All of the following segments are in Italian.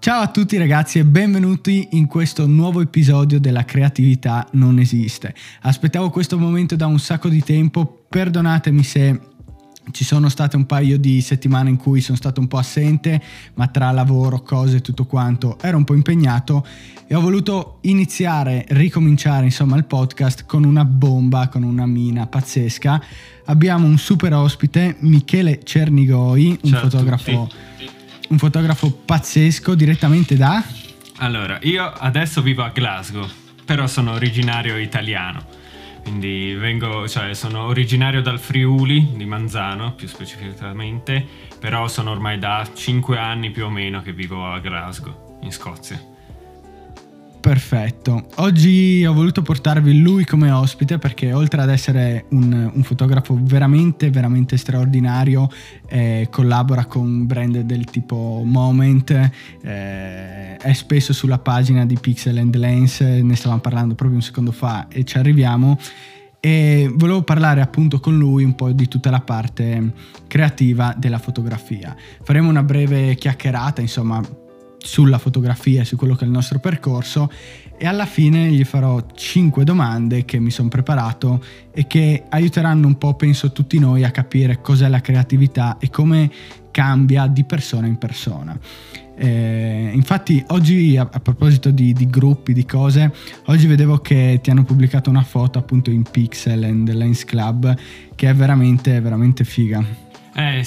Ciao a tutti ragazzi e benvenuti in questo nuovo episodio della creatività non esiste. Aspettavo questo momento da un sacco di tempo, perdonatemi se ci sono state un paio di settimane in cui sono stato un po' assente, ma tra lavoro, cose e tutto quanto ero un po' impegnato e ho voluto iniziare, ricominciare insomma il podcast con una bomba, con una mina pazzesca. Abbiamo un super ospite, Michele Cernigoi, un Ciao fotografo tutti. Un fotografo pazzesco direttamente da... Allora, io adesso vivo a Glasgow, però sono originario italiano. Quindi vengo, cioè sono originario dal Friuli di Manzano, più specificatamente, però sono ormai da 5 anni più o meno che vivo a Glasgow, in Scozia. Perfetto. Oggi ho voluto portarvi lui come ospite perché oltre ad essere un, un fotografo veramente, veramente straordinario, eh, collabora con brand del tipo Moment, eh, è spesso sulla pagina di Pixel and Lens, ne stavamo parlando proprio un secondo fa e ci arriviamo. E volevo parlare appunto con lui un po' di tutta la parte creativa della fotografia. Faremo una breve chiacchierata, insomma, sulla fotografia e su quello che è il nostro percorso e alla fine gli farò 5 domande che mi sono preparato e che aiuteranno un po', penso, tutti noi a capire cos'è la creatività e come cambia di persona in persona. Eh, infatti oggi a, a proposito di, di, gruppi, di cose, oggi vedevo che ti hanno pubblicato una foto appunto in Pixel and Lens Club che è veramente, veramente figa. Eh,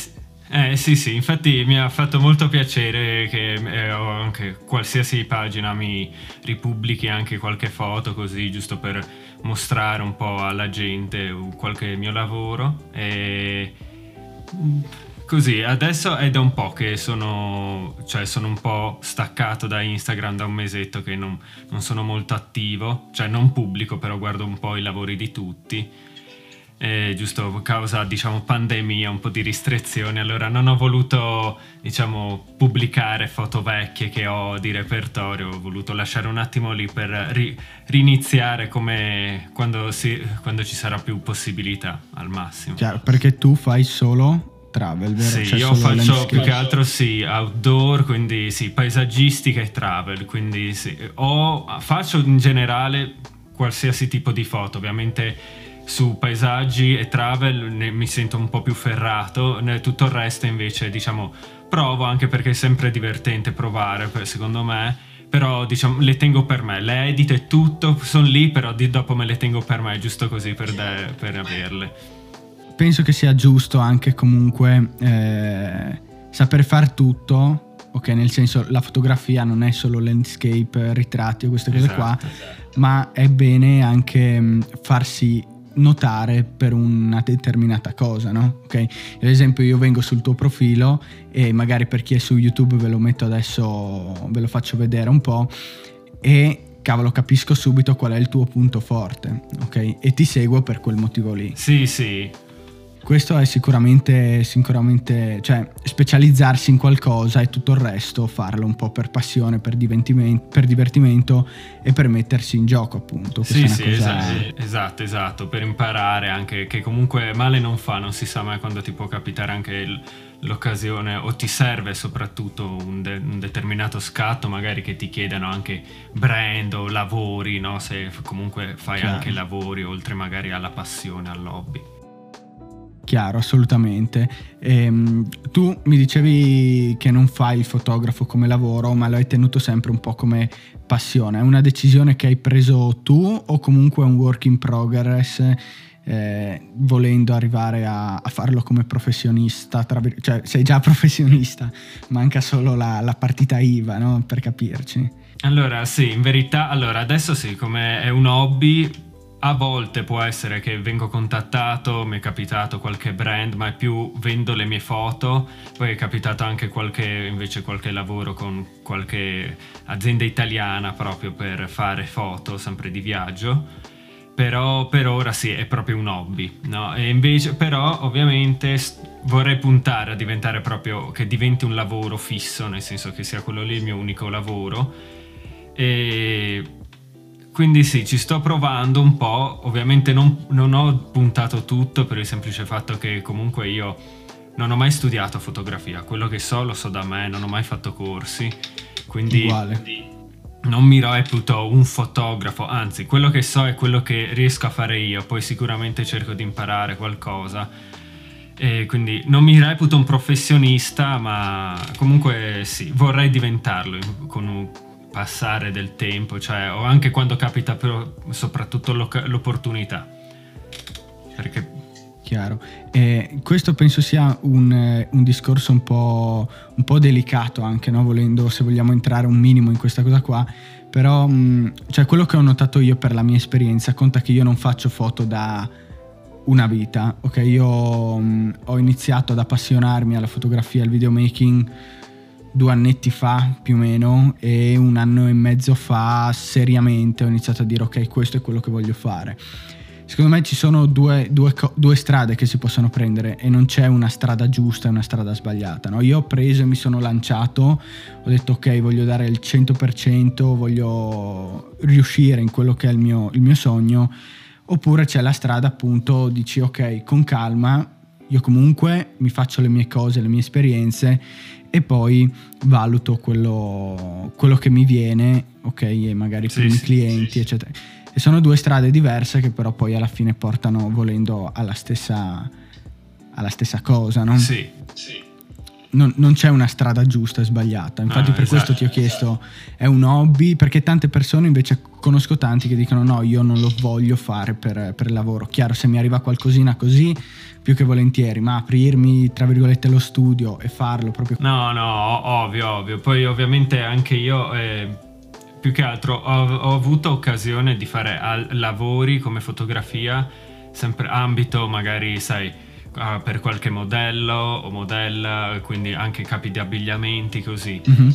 eh sì sì, infatti mi ha fatto molto piacere che eh, qualsiasi pagina mi ripubblichi anche qualche foto così giusto per mostrare un po' alla gente qualche mio lavoro. E così adesso è da un po' che sono, cioè sono un po' staccato da Instagram da un mesetto che non, non sono molto attivo, cioè non pubblico però guardo un po' i lavori di tutti eh, giusto a causa diciamo pandemia, un po' di restrizioni, allora non ho voluto diciamo pubblicare foto vecchie che ho di repertorio, ho voluto lasciare un attimo lì per ri- riniziare come quando, si, quando ci sarà più possibilità al massimo. Chiaro, perché tu fai solo travel, vero? Sì, cioè io faccio landscape. più che altro sì, outdoor, quindi sì, paesaggistica e travel, quindi sì. O faccio in generale qualsiasi tipo di foto, ovviamente su paesaggi e travel ne, mi sento un po' più ferrato, tutto il resto invece diciamo provo anche perché è sempre divertente provare secondo me, però diciamo le tengo per me, le edito e tutto, sono lì però di, dopo me le tengo per me, giusto così per, de, per averle. Penso che sia giusto anche comunque eh, saper fare tutto, ok, nel senso la fotografia non è solo landscape, ritratti o queste cose esatto, qua, esatto. ma è bene anche farsi notare per una determinata cosa, no? Ok? Ad esempio io vengo sul tuo profilo e magari per chi è su YouTube ve lo metto adesso, ve lo faccio vedere un po' e cavolo capisco subito qual è il tuo punto forte, ok? E ti seguo per quel motivo lì. Sì, sì, questo è sicuramente, sicuramente, cioè specializzarsi in qualcosa e tutto il resto farlo un po' per passione, per, per divertimento e per mettersi in gioco appunto. Sì, sì, esatto, esatto, esatto, per imparare anche che comunque male non fa, non si sa mai quando ti può capitare anche il, l'occasione o ti serve soprattutto un, de- un, determinato scatto magari che ti chiedano anche brand o lavori, no? se comunque fai Chiaro. anche lavori oltre magari alla passione, all'hobby. Chiaro, assolutamente. Ehm, tu mi dicevi che non fai il fotografo come lavoro, ma lo hai tenuto sempre un po' come passione. È una decisione che hai preso tu o comunque è un work in progress? Eh, volendo arrivare a, a, farlo come professionista, tra, cioè sei già professionista, manca solo la, la partita IVA, no? per capirci. Allora, sì, in verità, allora adesso sì, come è un hobby, a volte può essere che vengo contattato, mi è capitato qualche brand, ma è più vendo le mie foto, poi è capitato anche qualche, invece qualche lavoro con qualche azienda italiana proprio per fare foto, sempre di viaggio. Però per ora sì, è proprio un hobby, no? E invece, però ovviamente vorrei puntare a diventare proprio, che diventi un lavoro fisso, nel senso che sia quello lì il mio unico lavoro. E quindi sì, ci sto provando un po', ovviamente non, non, ho puntato tutto per il semplice fatto che comunque io non ho mai studiato fotografia, quello che so lo so da me, non ho mai fatto corsi, quindi Uguale. non mi reputo un fotografo, anzi quello che so è quello che riesco a fare io, poi sicuramente cerco di imparare qualcosa. E quindi non mi reputo un professionista, ma comunque sì, vorrei diventarlo con un passare del tempo, cioè, o anche quando capita però, soprattutto l'opportunità. Perché Chiaro. Eh, questo penso sia un, un discorso un po', un po', delicato anche, no? Volendo, se vogliamo entrare un minimo in questa cosa qua, però mh, cioè quello che ho notato io per la mia esperienza, conta che io non faccio foto da una vita, ok? Io mh, ho iniziato ad appassionarmi alla fotografia al videomaking due annetti fa più o meno e un anno e mezzo fa seriamente ho iniziato a dire ok questo è quello che voglio fare secondo me ci sono due, due, due, strade che si possono prendere e non c'è una strada giusta e una strada sbagliata. No? Io ho preso e mi sono lanciato, ho detto ok, voglio dare il 100%, voglio riuscire in quello che è il mio, il mio sogno, oppure c'è la strada appunto, dici ok, con calma, io comunque mi faccio le mie cose, le mie esperienze e poi valuto quello, quello che mi viene, ok, e magari per sì, i miei clienti, sì, eccetera e sono due strade diverse che però poi alla fine portano, volendo, alla stessa, alla stessa cosa, no? Sì, sì. Non, non, c'è una strada giusta e sbagliata. Infatti, ah, per esatto, questo ti ho chiesto: esatto. è un hobby? Perché tante persone invece conosco tanti che dicono: no, io non lo voglio fare per, per lavoro. Chiaro, se mi arriva qualcosina così, più che volentieri, ma aprirmi, tra virgolette, lo studio e farlo proprio. No, no, ovvio, ovvio. Poi, ovviamente, anche io. Eh più che altro ho, ho avuto occasione di fare al- lavori come fotografia, sempre ambito magari, sai, uh, per qualche modello o modella, quindi anche capi di abbigliamenti, così. Mm-hmm.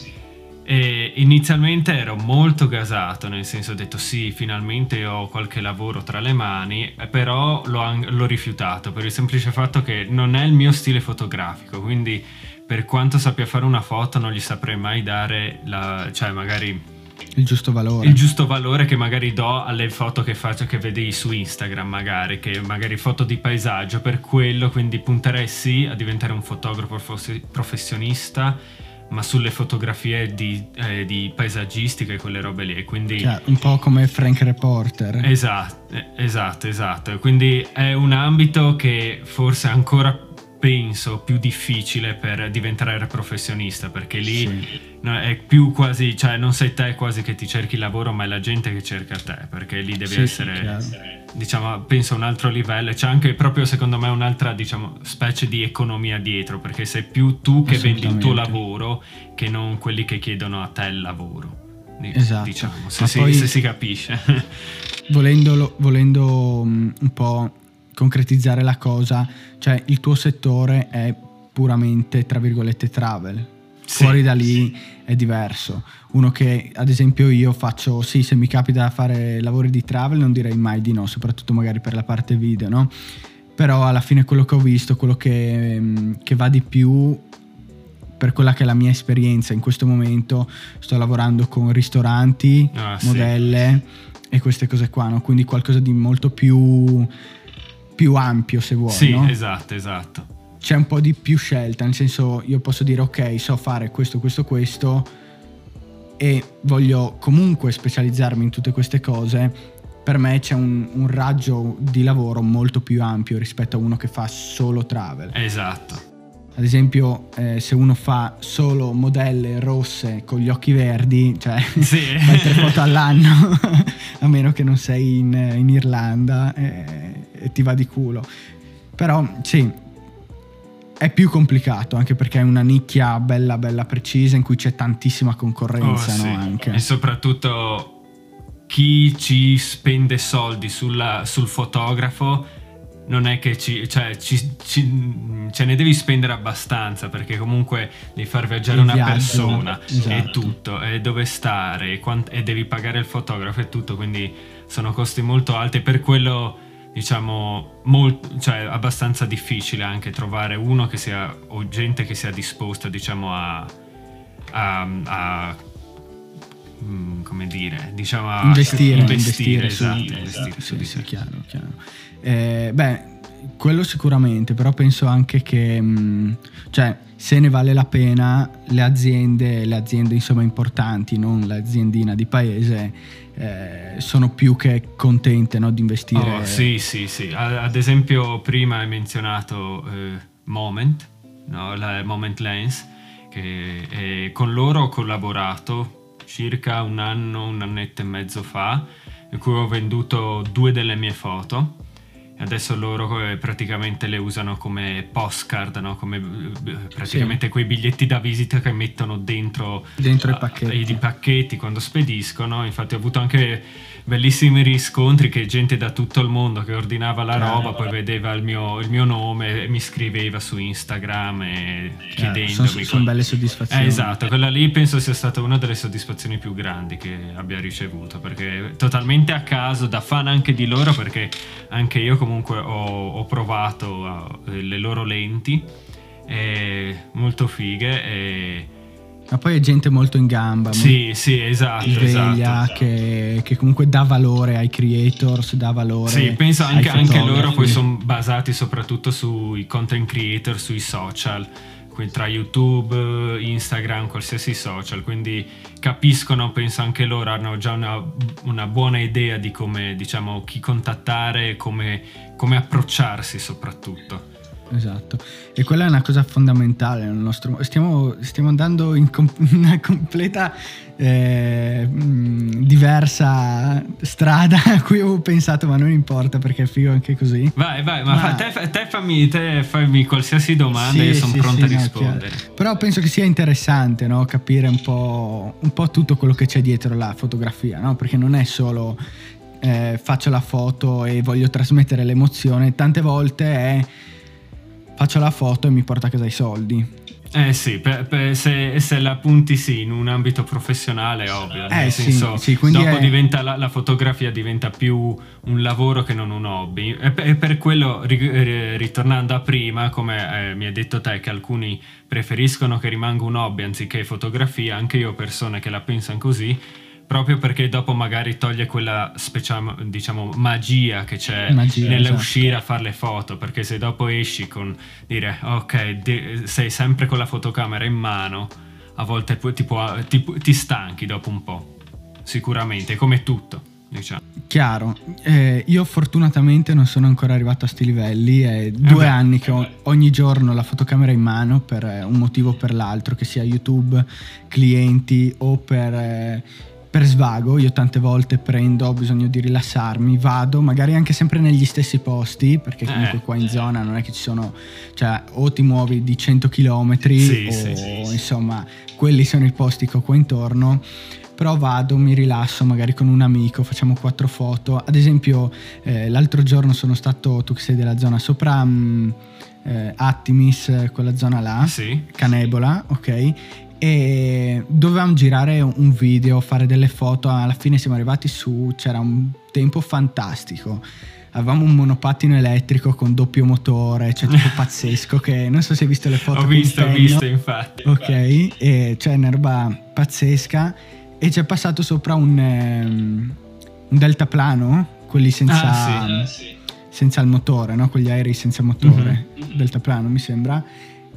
E inizialmente ero molto gasato, nel senso ho detto sì, finalmente ho qualche lavoro tra le mani, però l'ho, l'ho rifiutato per il semplice fatto che non è il mio stile fotografico, quindi per quanto sappia fare una foto non gli saprei mai dare la, cioè magari il giusto valore. Il giusto valore che magari do alle foto che faccio, che vedi su Instagram magari, che magari foto di paesaggio, per quello quindi punterei sì a diventare un fotografo professionista, ma sulle fotografie di, eh, di paesaggistica e quelle robe lì. Quindi, Chiaro, un po' come Frank Reporter. Esatto, esatto, esatto. Quindi è un ambito che forse ancora penso più difficile per diventare professionista perché lì sì. è più quasi cioè non sei te quasi che ti cerchi il lavoro ma è la gente che cerca te perché lì devi sì, essere sì, diciamo penso un altro livello. C'è anche proprio secondo me un'altra diciamo specie di economia dietro perché sei più tu che vendi il tuo lavoro che non quelli che chiedono a te il lavoro. Esatto. diciamo se, si, se si capisce. volendolo, volendo mm, un po' concretizzare la cosa, cioè il tuo settore è puramente, tra virgolette, travel. Sì, Fuori da lì sì. è diverso. Uno che, ad esempio, io faccio, sì, se mi capita fare lavori di travel non direi mai di no, soprattutto magari per la parte video, no? Però alla fine quello che ho visto, quello che, mm, che va di più per quella che è la mia esperienza in questo momento, sto lavorando con ristoranti, ah, modelle sì. e queste cose qua, no? Quindi qualcosa di molto più più ampio se vuoi. Sì, no? esatto, esatto. C'è un po' di più scelta, nel senso io posso dire ok, so fare questo, questo, questo e voglio comunque specializzarmi in tutte queste cose. Per me c'è un, un raggio di lavoro molto più ampio rispetto a uno che fa solo travel. Esatto. Ad esempio, eh, se uno fa solo modelle rosse con gli occhi verdi, cioè sì. fai tre foto all'anno, a meno che non sei in, in Irlanda eh, e ti va di culo. Però sì, è più complicato anche perché è una nicchia bella bella precisa in cui c'è tantissima concorrenza oh, no? sì. anche. e soprattutto chi ci spende soldi sulla, sul fotografo non è che ci, cioè, ci, ci, ce ne devi spendere abbastanza perché comunque devi far viaggiare il una viaggio, persona esatto. e tutto, e dove stare e, quant- e, devi pagare il fotografo e tutto, quindi sono costi molto alti per quello diciamo molt- cioè, abbastanza difficile anche trovare uno che sia o gente che sia disposta diciamo a, a, a mm, come dire, diciamo a investire, investire, investire, esatto, investire, esatto, investire, sì, sì, chiaro, chiaro. Eh, beh, quello sicuramente, però penso anche che, mh, cioè, se ne vale la pena, le aziende, le aziende insomma importanti, non l'aziendina di paese, eh, sono più che contente no, di investire. Oh, sì, sì, sì. Ad esempio, prima hai menzionato eh, Moment, no? la Moment Lens, che eh, con loro ho collaborato circa un anno, un annetto e mezzo fa, in cui ho venduto due delle mie foto adesso loro eh, praticamente le usano come postcard, no? come eh, praticamente sì. quei biglietti da visita che mettono dentro, dentro i, pacchetti. i pacchetti quando spediscono. Infatti ho avuto anche bellissimi riscontri che gente da tutto il mondo che ordinava la Chiaro. roba poi vedeva il mio, il mio, nome e mi scriveva su Instagram e chiedendomi. Sono, sono belle soddisfazioni. Eh, esatto, quella lì penso sia stata una delle soddisfazioni più grandi che abbia ricevuto perché totalmente a caso, da fan anche di loro perché anche io comunque ho, ho provato uh, le loro lenti molto fighe e ma poi è gente molto in gamba. Sì, sì, esatto. Sveglia, esatto. Che, che, comunque dà valore ai creators, dà valore. Sì, penso anche, anche loro poi sono basati soprattutto sui content creator, sui social, tra YouTube, Instagram, qualsiasi social. Quindi capiscono, penso anche loro hanno già una, una buona idea di come, diciamo, chi contattare e come, come approcciarsi soprattutto esatto. E quella è una cosa fondamentale nel nostro... Stiamo, stiamo andando in com- una completa eh, diversa strada a cui avevo pensato, ma non importa perché è figo anche così. Vai, vai, ma, ma... Te, te, fammi, te fammi qualsiasi domanda, sì, io sono sì, pronto sì, a rispondere. No, Però penso che sia interessante no? capire un po', un po', tutto quello che c'è dietro la fotografia, no? perché non è solo... Eh, faccio la foto e voglio trasmettere l'emozione, tante volte è faccio la foto e mi porta a casa i soldi. Eh sì, per, per, se, se, la punti sì in un ambito professionale, ovvio. Eh nel sì, senso, sì, dopo è... diventa la, la, fotografia diventa più un lavoro che non un hobby. E per, e per quello, ritornando a prima, come eh, mi hai detto te, che alcuni preferiscono che rimanga un hobby anziché fotografia, anche io ho persone che la pensano così proprio perché dopo magari toglie quella special, diciamo, magia che c'è magia, nell'uscire esatto. a fare le foto, perché se dopo esci con dire ok, de- sei sempre con la fotocamera in mano, a volte ti, può, ti, ti stanchi dopo un po', sicuramente, come tutto. Diciamo. Chiaro, eh, io fortunatamente non sono ancora arrivato a sti livelli, è due eh anni che ho ogni giorno la fotocamera in mano per un motivo o per l'altro, che sia YouTube, clienti o per eh, per svago, io tante volte prendo, ho bisogno di rilassarmi, vado magari anche sempre negli stessi posti, perché eh. comunque eh. qua in zona non è che ci sono, cioè o ti muovi di 100 km sì, o sì, sì, insomma quelli sono i posti che ho qua intorno. Però vado, mi rilasso magari con un amico, facciamo quattro foto. Ad esempio, eh, l'altro giorno sono stato, tu che sei della zona sopra, mh, mm, eh, Attimis, quella zona là, sì, Canebola, ok? E dovevamo girare un video, fare delle foto, alla fine siamo arrivati su, c'era un tempo fantastico. Avevamo un monopattino elettrico con doppio motore, cioè tipo pazzesco che non so se hai visto le foto. Ho visto, ho visto infatti. Ok, e c'è una roba pazzesca e ci è passato sopra un, um, un deltaplano, quelli senza, ah, sì. senza il motore, no? quegli aerei senza motore, mm-hmm. deltaplano mi sembra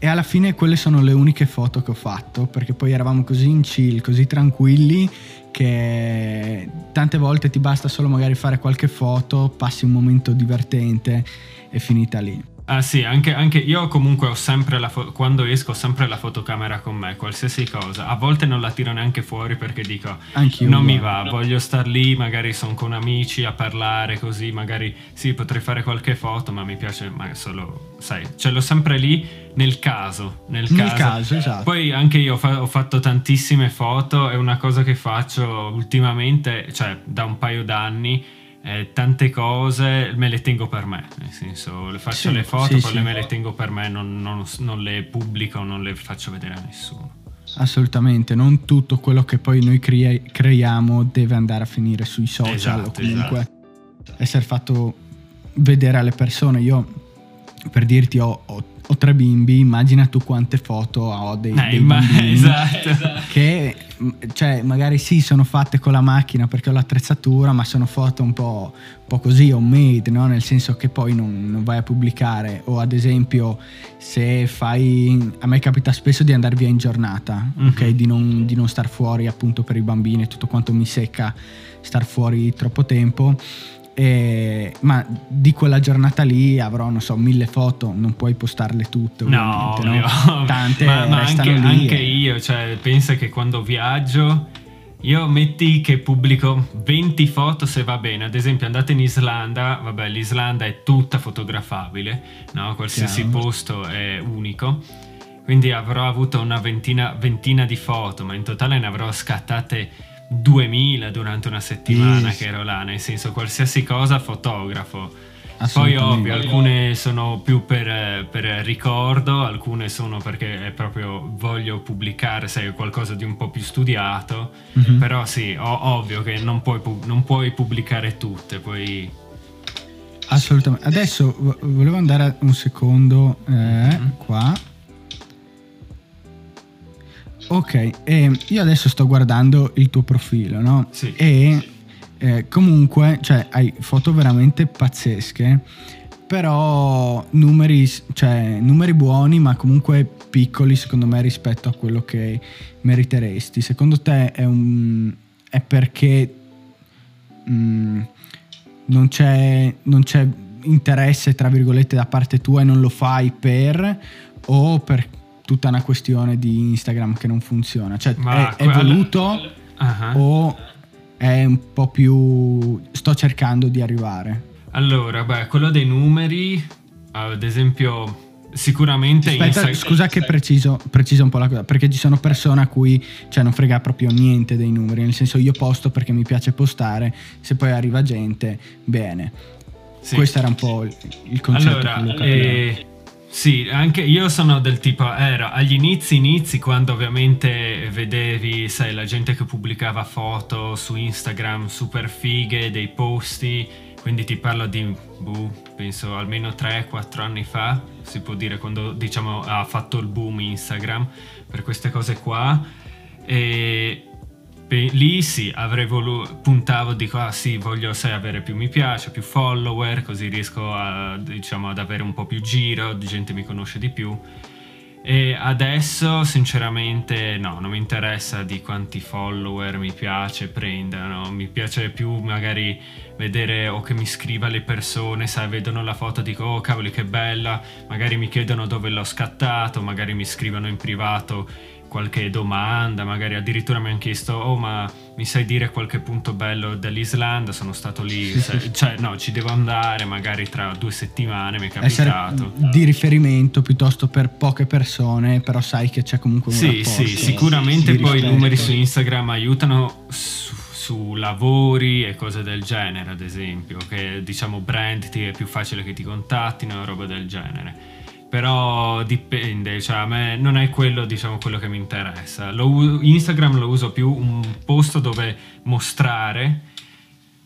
e alla fine quelle sono le uniche foto che ho fatto, perché poi eravamo così in chill, così tranquilli, che tante volte ti basta solo magari fare qualche foto, passi un momento divertente e finita lì. Ah sì, anche, anche, io comunque ho sempre la fo- quando esco ho sempre la fotocamera con me, qualsiasi cosa. A volte non la tiro neanche fuori perché dico Anch'io, non mi va, voglio star lì, magari sono con amici a parlare così, magari sì, potrei fare qualche foto, ma mi piace ma solo, sai, ce l'ho sempre lì nel caso, nel, nel caso. caso esatto. Poi anche io fa- ho fatto tantissime foto, è una cosa che faccio ultimamente, cioè da un paio d'anni eh, tante cose me le tengo per me, nel senso le faccio sì, le foto, sì, poi sì. me le tengo per me, non, non, non, le pubblico, non le faccio vedere a nessuno. Assolutamente, non tutto quello che poi noi crea- creiamo deve andare a finire sui social esatto, o comunque esatto. essere fatto vedere alle persone. Io per dirti ho, ho, ho, tre bimbi, immagina tu quante foto ho dei, eh, dei ma, bambini esatto. che cioè, magari sì sono fatte con la macchina perché ho l'attrezzatura, ma sono foto un po', un po così homemade, no? nel senso che poi non, non, vai a pubblicare o ad esempio se fai, a me capita spesso di andare via in giornata, mm-hmm. ok? Di non, di non star fuori appunto per i bambini e tutto quanto mi secca star fuori troppo tempo eh, ma di quella giornata lì avrò, non so, mille foto, non puoi postarle tutte. No, no? tante ma, ma anche, anche e... io, cioè, pensa che quando viaggio. Io metti che pubblico 20 foto se va bene, ad esempio andate in Islanda, vabbè l'Islanda è tutta fotografabile, no? qualsiasi Chiaro. posto è unico, quindi avrò avuto una ventina, ventina di foto, ma in totale ne avrò scattate 2000 durante una settimana yes. che ero là, nel senso qualsiasi cosa fotografo. Poi ovvio, alcune sono più per, per, ricordo, alcune sono perché proprio voglio pubblicare, sai, qualcosa di un po' più studiato, mm-hmm. però sì, ov- ovvio che non puoi, non puoi pubblicare tutte, poi... Assolutamente. Adesso volevo andare un secondo eh, mm-hmm. qua Ok, eh, io adesso sto guardando il tuo profilo, no? Sì. E eh, comunque, cioè, hai foto veramente pazzesche, però numeri, cioè, numeri buoni, ma comunque piccoli secondo me rispetto a quello che meriteresti. Secondo te è, un, è perché mh, mm, non, c'è, non c'è interesse, tra virgolette, da parte tua e non lo fai per o perché tutta una questione di Instagram che non funziona? Cioè, Ma è, è voluto uh-huh. o è un po' più... sto cercando di arrivare? Allora, beh, quello dei numeri, ad esempio... Sicuramente Aspetta, Instagram... scusa che preciso, preciso, un po' la cosa, perché ci sono persone a cui cioè, non frega proprio niente dei numeri, nel senso io posto perché mi piace postare, se poi arriva gente, bene. Sì. Questo era un po' il concetto. Allora, eh, sì, anche io sono del tipo, era agli inizi, inizi, quando ovviamente vedevi, sai, la gente che pubblicava foto su Instagram super fighe, dei posti, quindi ti parlo di, buh, penso almeno 3-4 anni fa, si può dire, quando diciamo ha fatto il boom Instagram per queste cose qua. E lì sì, avrei voluto, puntavo, dico, ah sì, voglio sai, avere più mi piace, più follower, così riesco a, diciamo, ad avere un po' più giro, di gente mi conosce di più. E adesso, sinceramente, no, non mi interessa di quanti follower mi piace prendano, mi piace più magari vedere o che mi scriva le persone, sai, vedono la foto e dico, oh cavoli che bella, magari mi chiedono dove l'ho scattato, magari mi scrivono in privato qualche domanda, magari addirittura mi hanno chiesto, oh ma mi sai dire qualche punto bello dell'Islanda, sono stato lì, sai, cioè no, ci devo andare magari tra due settimane, mi è capitato. Essere di riferimento piuttosto per poche persone, però sai che c'è comunque un sì, rapporto. Sì, sicuramente poi i numeri su Instagram aiutano su, su lavori e cose del genere, ad esempio, che diciamo brand ti è più facile che ti contattino e roba del genere però dipende, cioè a me non è quello, diciamo, quello che mi interessa. Lo, Instagram lo uso più un posto dove mostrare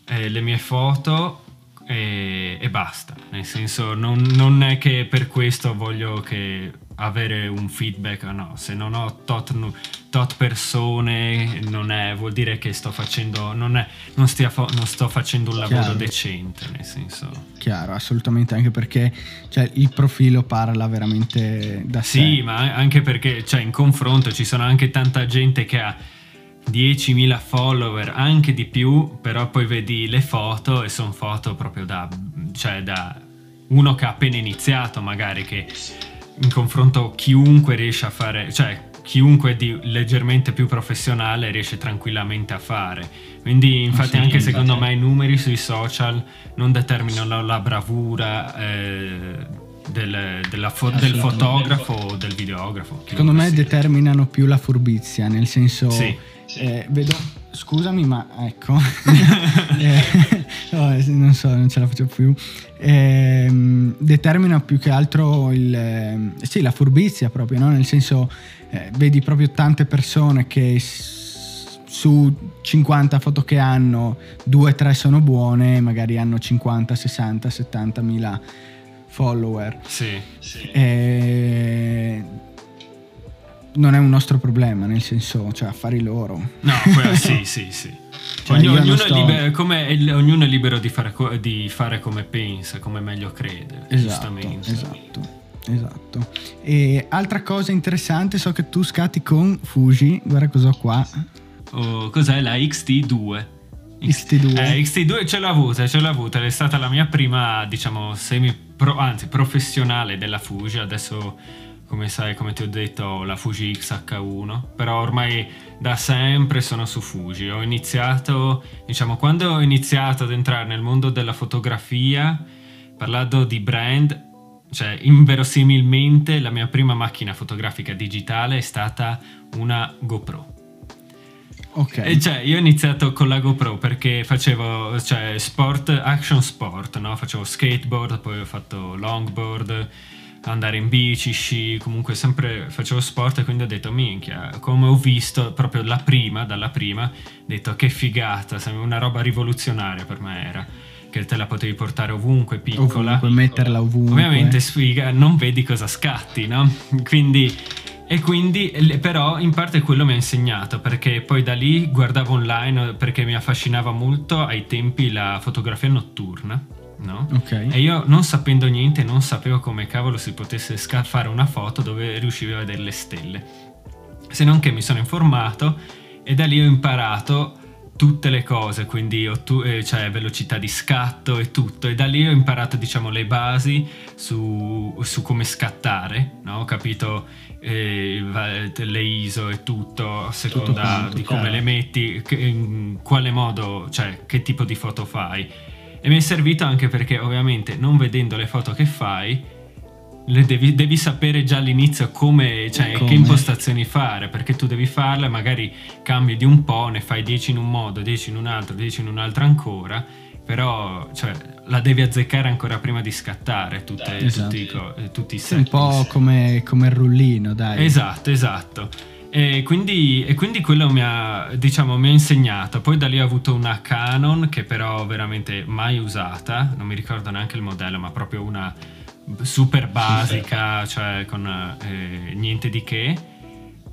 eh, le mie foto e, e, basta. Nel senso, non, non, è che per questo voglio che avere un feedback, no, se non ho tot, tot persone non è, vuol dire che sto facendo, non, è, non, stia, non sto facendo un lavoro Chiaro. decente, nel senso. Chiaro, assolutamente, anche perché cioè, il profilo parla veramente da sé. Sì, ma anche perché cioè, in confronto ci sono anche tanta gente che ha 10.000 follower, anche di più, però poi vedi le foto e sono foto proprio da, cioè da uno che ha appena iniziato magari che in confronto chiunque riesce a fare, cioè chiunque di leggermente più professionale riesce tranquillamente a fare. Quindi infatti anche secondo me i numeri sui social non determinano la bravura eh, del, fo- del, fotografo o del videografo. Secondo me sia. determinano più la furbizia, nel senso... Sì. Eh, vedo, scusami, ma ecco, eh, oh, non so, non ce la faccio più eh, determina più che altro il, eh, sì, la furbizia proprio, no? nel senso eh, vedi proprio tante persone che su 50 foto che hanno, 2-3 sono buone, magari hanno 50, 60, 70 mila follower. Sì, sì. E non è un nostro problema, nel senso, cioè affari loro. No, quello, sì, sì, sì. Cioè, non ognuno sto- è libero, come- ognuno è libero di fare, co- di fare come pensa, come meglio crede, Esatto, giustamente. esatto, esatto. E altra cosa interessante, so che tu scatti con Fuji, guarda cosa ho qua, Oh, cos'è la XT2? XT2. Eh, XT2 ce l'ho avuta, ce l'ho avuta, è stata la mia prima, diciamo, semi pro, anzi professionale della Fuji, adesso come sai, come ti ho detto, la Fuji XH1, però ormai da sempre sono su Fuji. Ho iniziato, diciamo, quando ho iniziato ad entrare nel mondo della fotografia, parlando di brand, cioè inverosimilmente la mia prima macchina fotografica digitale è stata una GoPro. ok, E cioè, io ho iniziato con la GoPro perché facevo cioè, sport, action sport, no? Facevo skateboard, poi ho fatto longboard, andare in bici, sci, comunque sempre facevo sport e quindi ho detto, minchia, come ho visto proprio la prima, dalla prima, ho detto che figata, sembra una roba rivoluzionaria per me era, che te la potevi portare ovunque, piccola. ovunque, metterla ovunque. Ovviamente sfiga, non vedi cosa scatti, no? Quindi e quindi però in parte quello mi ha insegnato perché poi da lì guardavo online perché mi affascinava molto ai tempi la fotografia notturna, no? Ok. E io non sapendo niente non sapevo come cavolo si potesse sca- fare una foto dove riuscivi a vedere le stelle. Se non che mi sono informato e da lì ho imparato tutte le cose, quindi ho tu- eh, cioè velocità di scatto e tutto, e da lì ho imparato diciamo le basi su, su come scattare, no? ho capito eh, le ISO e tutto a seconda quanto, di come chiaro. le metti, che- in quale modo, cioè che tipo di foto fai. E mi è servito anche perché ovviamente non vedendo le foto che fai, devi, devi sapere già all'inizio come, cioè, Come. che impostazioni fare, perché tu devi farle, magari cambi di un po', ne fai 10 in un modo, 10 in un altro, 10 in un altro ancora, però cioè, la devi azzeccare ancora prima di scattare tutte, Esatto. tutti, tutti i Sì, un po' come, come il rullino, dai. Esatto, esatto. E quindi, e quindi quello mi ha, diciamo, mi ha insegnato. Poi da lì ho avuto una Canon che però veramente mai usata, non mi ricordo neanche il modello, ma proprio una super basica, cioè con eh, niente di che.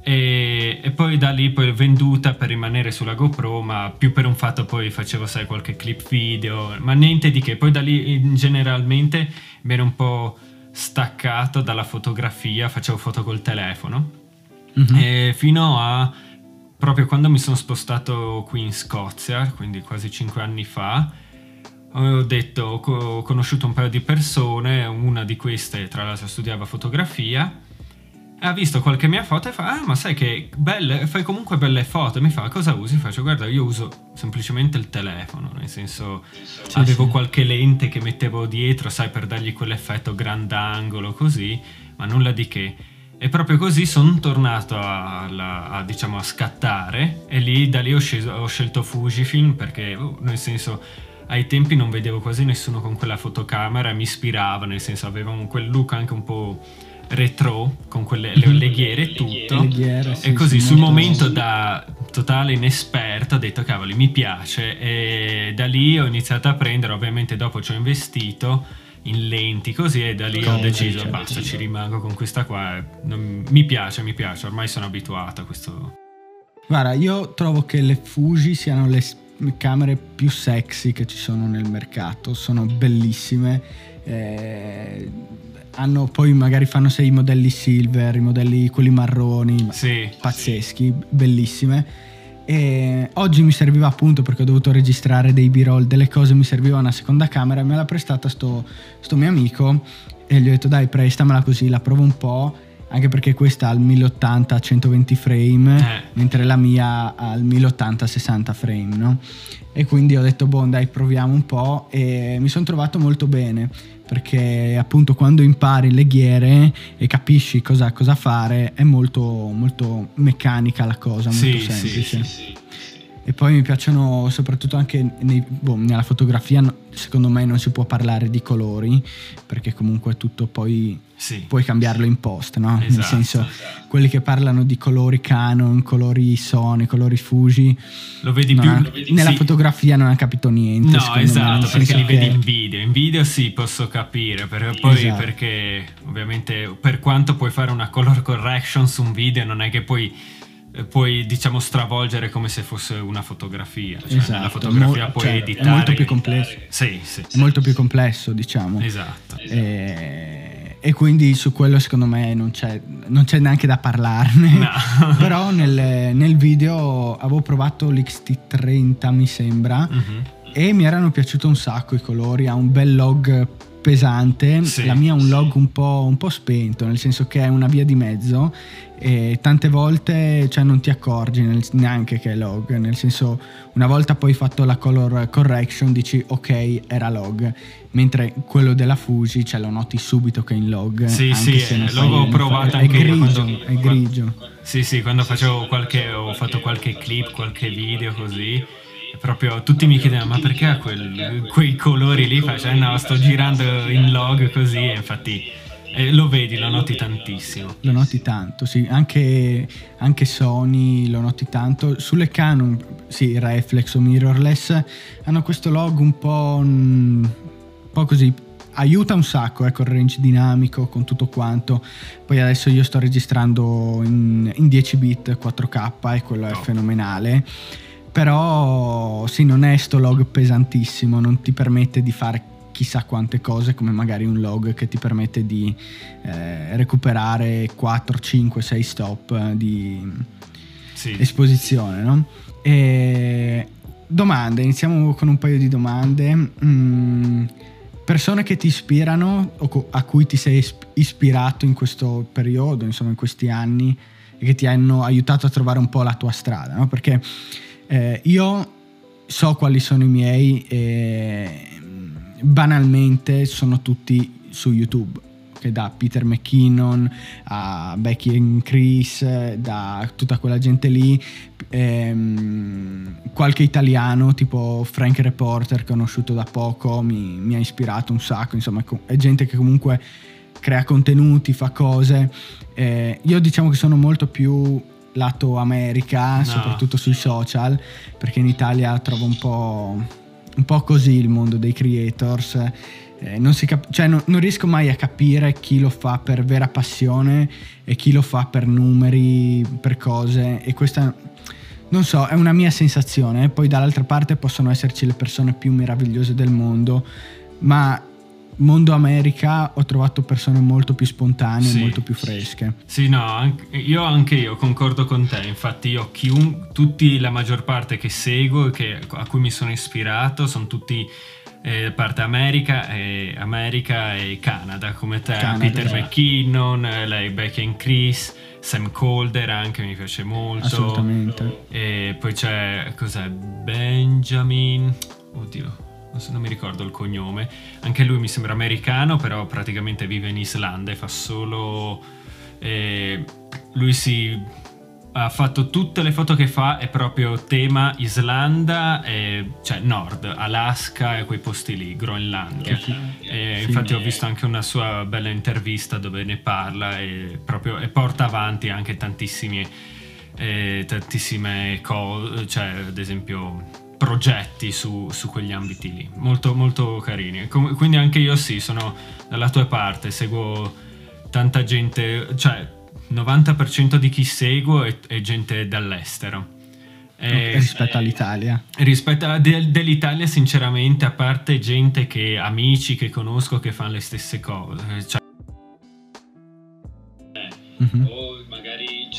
E, e poi da lì poi venduta per rimanere sulla GoPro, ma più per un fatto poi facevo, sai, qualche clip video, ma niente di che. Poi da lì generalmente mi ero un po' staccato dalla fotografia, facevo foto col telefono. Mhm. E fino a proprio quando mi sono spostato qui in Scozia, quindi quasi 5 anni fa, ho detto, ho co- ho conosciuto un paio di persone, una di queste tra l'altro studiava fotografia, ha visto qualche mia foto e fa, ah ma sai che belle, fai comunque belle foto, mi fa, cosa usi? Faccio, guarda, io uso semplicemente il telefono, nel senso, avevo sì. qualche lente che mettevo dietro, sai, per dargli quell'effetto grandangolo così, ma nulla di che. E proprio così sono tornato a, alla- a, diciamo, a scattare e lì, da lì ho, sceso- ho scelto Fujifilm perché, uh, nel senso, ai tempi non vedevo quasi nessuno con quella fotocamera mi ispirava, nel senso aveva un- quel look anche un po' retro, con quelle le, leghiere e tutto. Leghiere, sì, e così sì, sul momento da totale inesperto ho detto cavoli mi piace. E da lì ho iniziato a prendere, ovviamente dopo ci ho investito in lenti così e da lì ho Cose, deciso certo. basta ci rimango con questa qua e non- mi piace mi piace ormai sono abituato a questo Guarda, io trovo che le Fuji siano le camere più sexy che ci sono nel mercato, sono bellissime. eh, hanno poi magari fanno sei i modelli silver, i modelli quelli marroni, sì pazzeschi, bellissime. E oggi mi serviva appunto perché ho dovuto registrare dei b-roll, delle cose, mi serviva una seconda camera, me l'ha prestata sto, sto mio amico e gli ho detto dai prestamela così, la provo un po', anche perché questa ha il 1080 a 120 frame, Eh. mentre la mia ha il 1080 a 60 frame, no? E quindi ho detto boh dai proviamo un po' e mi sono trovato molto bene perché appunto quando impari le ghiere e capisci cosa, cosa fare è molto, molto meccanica la cosa, molto sì, sì, semplice. sì, sì. E poi mi piacciono soprattutto anche nei- boh, nella fotografia, secondo me non si può parlare di colori perché comunque è tutto poi sì. puoi cambiarlo in post, no? Esatto, Nel senso, esatto. quelli che parlano di colori Canon, colori Sony, colori Fuji, Lo vedi più ha- lo vedi- nella sì. fotografia non ha capito niente. No, me, esatto, nel perché li vedi che- in video. In video sì, posso capire, per- poi Esatto. perché ovviamente per quanto puoi fare una color correction su un video, non è che puoi, eh, puoi diciamo stravolgere come se fosse una fotografia. Cioè, Esatto, nella fotografia mo- puoi cioè, editare. È molto più complesso. Sì, sì. È molto più complesso, diciamo. Esatto. E, e quindi su quello secondo me non c'è, non c'è neanche da parlarne. No. Però nel, nel video avevo provato l'XT30 mi sembra Mhm. e mi erano piaciuti un sacco i colori, ha un bel log pesante, Sì, la mia ha un sì. log un po', un po' spento, nel senso che è una via di mezzo e tante volte cioè, non ti accorgi nel- neanche che è log, nel senso una volta poi fatto la color correction dici ok era log, mentre quello della Fuji ce lo noti subito che è in log. Sì, sì, se eh, fai- provato è anche io grigio, quando- è grigio. Sì, sì, quando facevo qualche, ho fatto qualche clip, qualche video così, proprio tutti mi chiedevano ma perché ha quel- quei colori lì? No, sto girando in log così e infatti eh, lo vedi, lo noti tantissimo. Lo noti tanto, sì, anche, anche Sony lo noti tanto. Sulle Canon, sì, reflex o mirrorless, hanno questo log un po', mm, un po' così, aiuta un sacco, ecco, il range dinamico con tutto quanto. Poi adesso io sto registrando in, in 10 bit 4K e quello è Top. fenomenale. Però sì, non è sto log pesantissimo, non ti permette di fare chissà quante cose come magari un log che ti permette di eh, recuperare 4, 5, 6 stop eh, di Sì, esposizione, no? E domande, iniziamo con un paio di domande. Mm, persone che ti ispirano o a cui ti sei isp- ispirato in questo periodo, insomma in questi anni e che ti hanno aiutato a trovare un po' la tua strada, no? Perché eh, io so quali sono i miei e mm, banalmente sono tutti su YouTube da Peter McKinnon a Becky and Chris eh, da tutta quella gente lì ehm, qualche italiano tipo Frank Reporter conosciuto da poco mi, mi ha ispirato un sacco insomma è gente che comunque crea contenuti fa cose. Eh, io diciamo che sono molto più lato America No. soprattutto sui social perché in Italia trovo un po', un po' così il mondo dei creators eh, non, si cap- cioè, non- non riesco mai a capire chi lo fa per vera passione e chi lo fa per numeri, per cose e questa non so, è una mia sensazione. Poi dall'altra parte possono esserci le persone più meravigliose del mondo, ma mondo America ho trovato persone molto più spontanee, Sì. molto più fresche. Sì, no, anche- io anche io concordo con te, infatti io chiun, tutti, la maggior parte che seguo e che- a cui mi sono ispirato sono tutti eh, parte America e, America e Canada, come te, Canada, Peter esatto. McKinnon, eh, lei Becky and Chris, Sam Calder anche mi piace molto. Assolutamente. E poi c'è, cos'è, Benjamin, oddio, non, mi ricordo il cognome, anche lui mi sembra americano, però praticamente vive in Islanda e fa solo... eh, lui si... Ha fatto tutte le foto che fa è proprio tema Islanda, e, cioè Nord, Alaska e quei posti lì, Groenlandia. E Sì. infatti ho visto anche una sua bella intervista dove ne parla e, proprio, e porta avanti anche tantissimi, eh, tantissime cose, cioè ad esempio progetti su, su quegli ambiti lì, molto, molto carini. Com- quindi anche io sì, sono dalla tua parte, seguo tanta gente, cioè 90% di chi seguo è, è gente dall'estero. E- rispetto all'Italia. Rispetto a de- dell'Italia, sinceramente, a parte gente che amici che conosco che fanno le stesse cose, cioè, Mhm.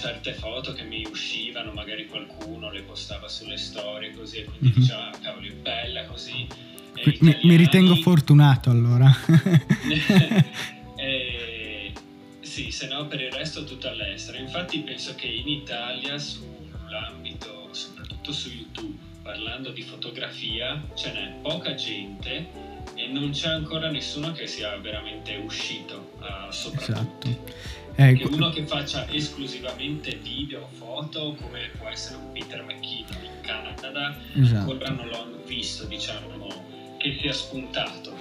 Certe foto che mi uscivano, magari qualcuno le postava sulle storie così e quindi Mhm. diceva "Ah, cavolo è bella così. E Mi, mi ritengo fortunato allora. Eh, sì, se no per il resto tutto all'estero. Infatti penso che in Italia sull'ambito, soprattutto su YouTube, parlando di fotografia, ce n'è poca gente e non c'è ancora nessuno che sia veramente uscito a sopra tutti. esatto. Eh, Che uno che faccia esclusivamente video o foto, come può essere un Peter McKinnon in Canada, esatto. ancora non l'ho visto, diciamo, che sia spuntato.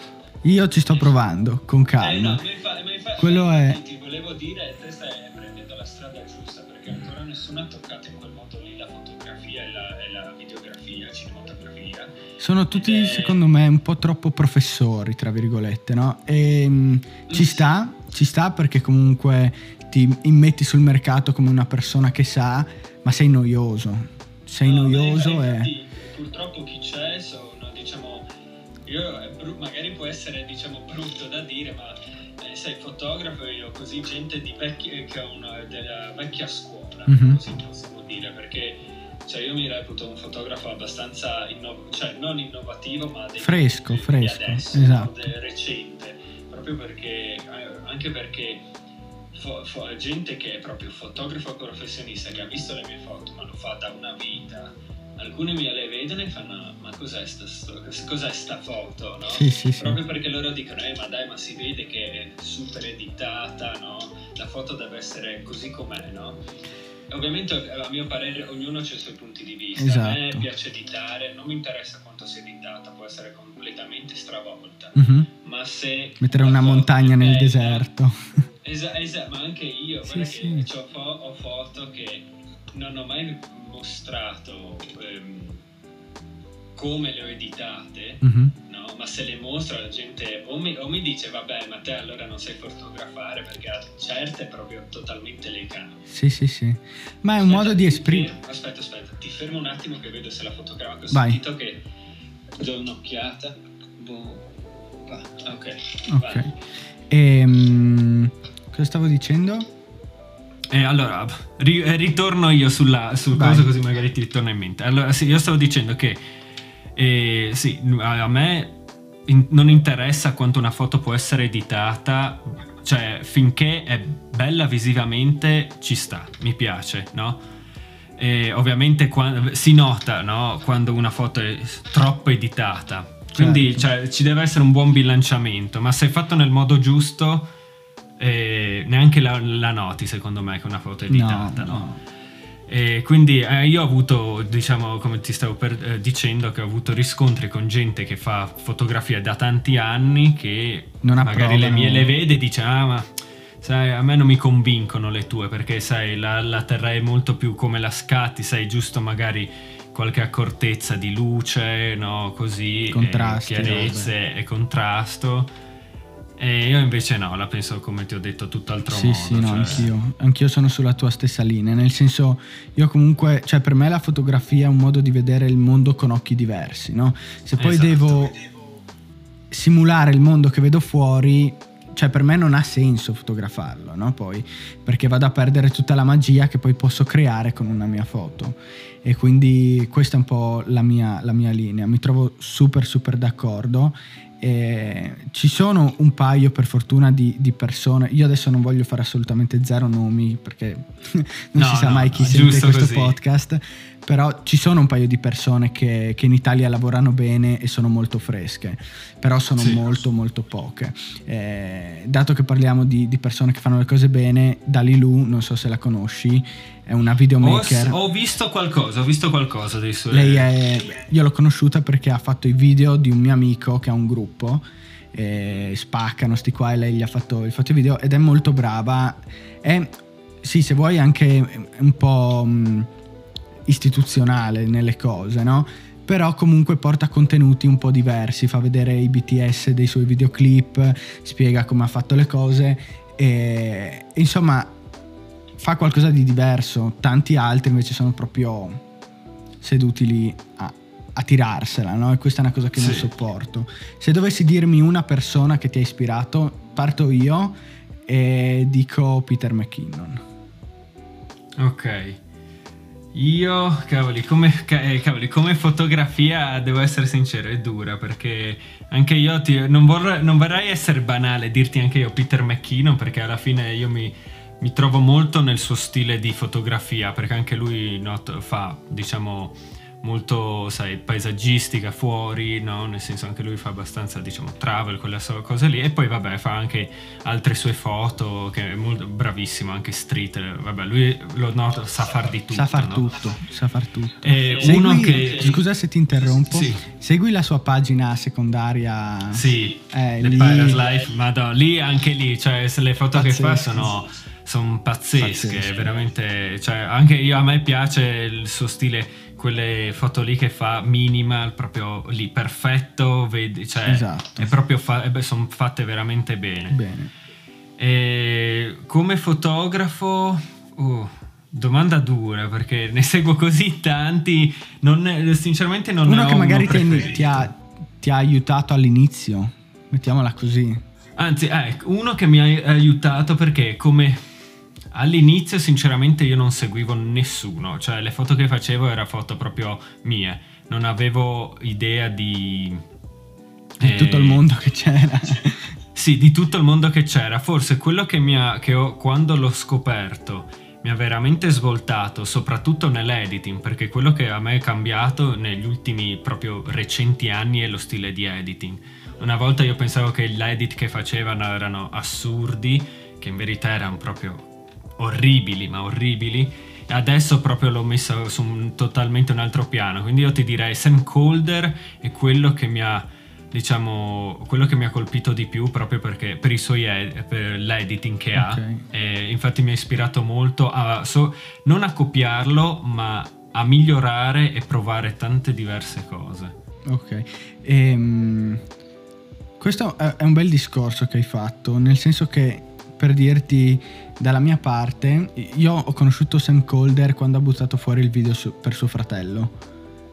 Io ci sto provando, con Eh, calma. no, ma infa- ma infa- Quello ma è- Ti volevo dire, te stai prendendo la strada giusta perché ancora nessuno ha toccato in quel modo lì la fotografia e la, e la videografia, cinematografia. Sono tutti, Eh. secondo me, un po' troppo professori, tra virgolette, no? E mm, ci sta, ci sta perché comunque ti immetti sul mercato come una persona che sa, ma sei noioso. Sei No, noioso infa- e... Purtroppo chi c'è sono, diciamo, io, è bru- magari può essere, diciamo, brutto da dire, ma eh, sei fotografo e io così gente di vecchi, che ho una, della vecchia scuola, Mhm. così possiamo dire, perché cioè, io mi reputo un fotografo abbastanza, inno- cioè non innovativo, ma Fresco, fresco, adesso, esatto. recente, proprio perché, eh, anche perché fo- fo- gente che è proprio fotografo professionista, che ha visto le mie foto, ma lo fa da una vita, alcune me le vedono e fanno, ma cos'è sta, sto- cos'è sta foto, no? Sì, sì, sì. Proprio perché loro dicono, eh ma dai, ma si vede che è super editata, no? La foto deve essere così com'è, no? Ovviamente a mio parere ognuno ha i suoi punti di vista, a me Esatto. piace editare, non mi interessa quanto sia editata, può essere completamente stravolta, Mhm. ma se... Mettere una montagna nel bella- deserto. Esatto, ma anche io, Sì, sì. c'ho fo- ho foto che non ho mai mostrato ehm, come le ho editate, Mhm. No? Ma se le mostro la gente o mi, o mi dice vabbè ma te allora non sai fotografare perché a certe proprio totalmente le cambio. Sì, sì, sì. Ma è un modo di esprimere... Aspetta, aspetta, ti fermo un attimo che vedo se la fotografo. Ho Vai. sentito che do un'occhiata. Boh. Ok. Ok. vai. Ehm, cosa stavo dicendo? E allora, ri- eh, ritorno io sulla, sul Vai. coso così magari ti ritorna in mente. Allora, sì, io stavo dicendo che eh, sì, a me in- non interessa quanto una foto può essere editata, cioè finché è bella visivamente ci sta, mi piace, no? E ovviamente qua- si nota no? quando una foto è troppo editata. Quindi Certo. cioè, ci deve essere un buon bilanciamento, ma se fatto nel modo giusto, eh, neanche la, la noti secondo me che una foto è editata. no, no? no. E quindi eh, io ho avuto, diciamo, come ti stavo per- eh, dicendo, che ho avuto riscontri con gente che fa fotografia da tanti anni che Non magari le mie le vede e dice, ah ma sai, a me non mi convincono le tue perché sai, la, la terrei molto più come la scatti, sai, giusto magari qualche accortezza di luce, no, così, Contrasti, chiarezze e contrasto. E io invece no, la penso come ti ho detto tutt'altro Sì, modo. sì, no, cioè- anch'io. Anch'io sono sulla tua stessa linea. Nel senso, io comunque, cioè, per me la fotografia è un modo di vedere il mondo con occhi diversi, no? Se poi Esatto. devo simulare il mondo che vedo fuori, cioè, per me non ha senso fotografarlo, no? Poi, perché vado a perdere tutta la magia che poi posso creare con una mia foto. E quindi questa è un po' la mia, la mia linea. Mi trovo super, super d'accordo. E ci sono un paio per fortuna di, di persone. Io adesso non voglio fare assolutamente zero nomi perché non No, si sa no, mai chi no, sente questo così. podcast. Però ci sono un paio di persone che, che in Italia lavorano bene e sono molto fresche, però sono Sì. molto molto poche. Eh, dato che parliamo di, di persone che fanno le cose bene, Dalilu, non so se la conosci, è una Ho, videomaker. ho visto qualcosa, ho visto qualcosa dei suoi. Lei è, io l'ho conosciuta perché ha fatto i video di un mio amico che ha un gruppo, spaccano sti qua e lei gli ha fatto, gli ha fatto i video ed è molto brava. È, sì, se vuoi anche un po' mh, istituzionale nelle cose, no? Però comunque porta contenuti un po' diversi, fa vedere i BTS dei suoi videoclip, spiega come ha fatto le cose e insomma fa qualcosa di diverso. Tanti altri invece sono proprio seduti lì a, a tirarsela, no? E questa è una cosa che non Sì. sopporto. Se dovessi dirmi una persona che ti ha ispirato, parto io e dico Peter McKinnon. Ok. Io, cavoli come, eh, cavoli, come fotografia, devo essere sincero, è dura perché anche io ti- non, vorrei, non vorrei essere banale dirti anche io Peter McKinnon perché alla fine io mi, mi trovo molto nel suo stile di fotografia perché anche lui not- fa, diciamo, molto, sai, paesaggistica fuori, no? Nel senso anche lui fa abbastanza, diciamo, travel, quella cosa lì. E poi, vabbè, fa anche altre sue foto, che è molto bravissimo, anche street. Vabbè, lui lo noto, sa far di tutto. Sa far no? tutto, sa far tutto. E Segui, uno che... Scusa se ti interrompo. Sì. Segui la sua pagina secondaria. Sì, Eh, The lì- Pirate's Life, ma lì anche lì, cioè, le foto che fa sono sono pazzesche, Pazzesche. veramente, cioè, anche io a me piace il suo stile, quelle foto lì che fa minimal, proprio lì perfetto, vedi, cioè, Esatto. è proprio fa- sono fatte veramente bene. Bene. E come fotografo, uh, domanda dura perché ne seguo così tanti, non ne- sinceramente non ne Uno ho che magari ti, preferito. ti ha, ti ha aiutato all'inizio. Mettiamola così. Anzi, ecco, uno che mi ha aiutato perché come all'inizio sinceramente io non seguivo nessuno, cioè le foto che facevo erano foto proprio mie, non avevo idea di... Di eh, tutto il mondo che c'era. Sì, di tutto il mondo che c'era. Forse quello che mi ha, che ho, quando l'ho scoperto mi ha veramente svoltato, soprattutto nell'editing, perché quello che a me è cambiato negli ultimi proprio recenti anni è lo stile di editing. Una volta io pensavo che gli edit che facevano erano assurdi, che in verità erano proprio orribili, ma orribili. E adesso proprio l'ho messo su un, totalmente un altro piano. Quindi io ti direi Sam Colder è quello che mi ha diciamo quello che mi ha colpito di più proprio perché per i suoi ed- per l'editing che ha Ok. e infatti mi ha ispirato molto a so- non a copiarlo ma a migliorare e provare tante diverse cose Ok. Ehm, questo è un bel discorso che hai fatto, nel senso che per dirti dalla mia parte, io ho conosciuto Sam Colder quando ha buttato fuori il video su- per suo fratello.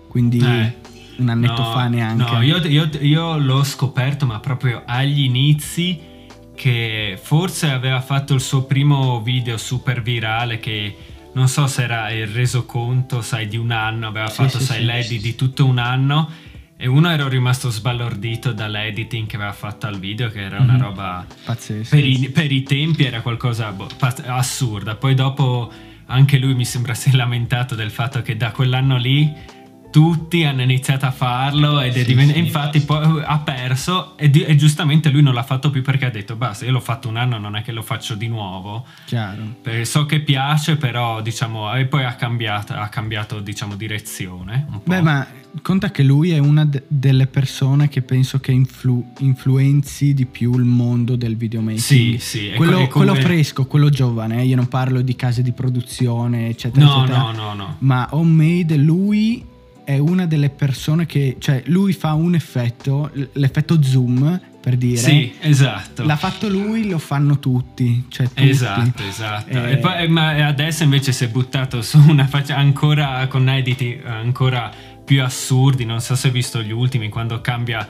Quindi Eh, un annetto No, fa neanche. No, io, io- io l'ho scoperto, ma proprio agli inizi, che forse aveva fatto il suo primo video super virale che non so se era il resoconto, sai, di un anno, aveva Sì, fatto, sì, sai, sì. l'edit di tutto un anno. E uno ero rimasto sbalordito dall'editing che aveva fatto al video, che era una Mhm. roba Pazzesco. per i, per i tempi era qualcosa boh, paz- assurda. Poi dopo anche lui mi sembra si è lamentato del fatto che da quell'anno lì tutti hanno iniziato a farlo ed è Sì, diven- sì. infatti poi ha perso e, di- e giustamente lui non l'ha fatto più perché ha detto basta io l'ho fatto un anno non è che lo faccio di nuovo Chiaro. perché so che piace però diciamo e poi ha cambiato, ha cambiato diciamo direzione. Beh, ma conta che lui è una de- delle persone che penso che influ- influenzi di più il mondo del videomaking. sì sì Quello, come- quello fresco, quello giovane, eh, io non parlo di case di produzione, eccetera, no eccetera. no no no Ma Homemade, lui è una delle persone che, cioè, lui fa un effetto, l'effetto zoom, per dire. sì esatto L'ha fatto lui, lo fanno tutti. Cioè tutti. Esatto, esatto. Eh, E poi- ma adesso invece si è buttato su una faccia ancora con editi ancora più assurdi. Non so se hai visto gli ultimi quando cambia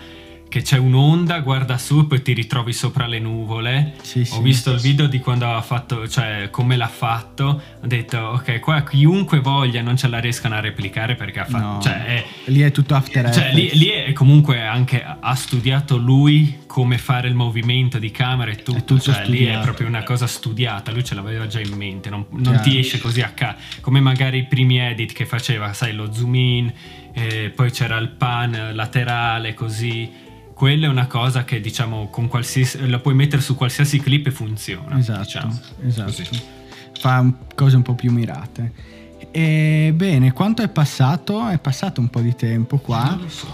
che c'è un'onda, guarda su e poi ti ritrovi sopra le nuvole. Sì, sì. Ho visto il video di quando ha fatto, cioè come l'ha fatto. Ho detto, ok, qua chiunque voglia non ce la riescano a replicare perché ha fatto. No. Cioè, è, Lì è tutto After cioè, lì, Effects. lì è comunque anche ha studiato lui come fare il movimento di camera e tutto, È tutto cioè lì è proprio una cosa studiata, lui ce l'aveva già in mente, non, non ti esce così a caso, come magari i primi edit che faceva, sai, lo zoom in, eh, poi c'era il pan laterale così. Quella è una cosa che diciamo con qualsiasi la puoi mettere su qualsiasi clip e funziona. Esatto, diciamo. esatto. Così. Fa un- cose un po' più mirate. E bene, quanto è passato? È passato un po' di tempo qua. So.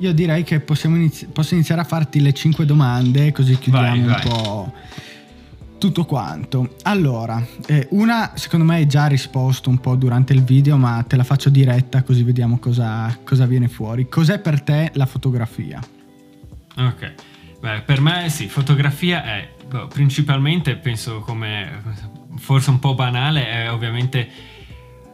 Io direi che possiamo inizi- posso iniziare a farti le 5 domande così chiudiamo Vai, un vai. po' tutto quanto. Allora, eh, una secondo me hai già risposto un po' durante il video, ma te la faccio diretta così vediamo cosa, cosa viene fuori. Cos'è per te la fotografia? Ok, Beh, per me sì, fotografia è boh, principalmente, penso come forse un po' banale, è ovviamente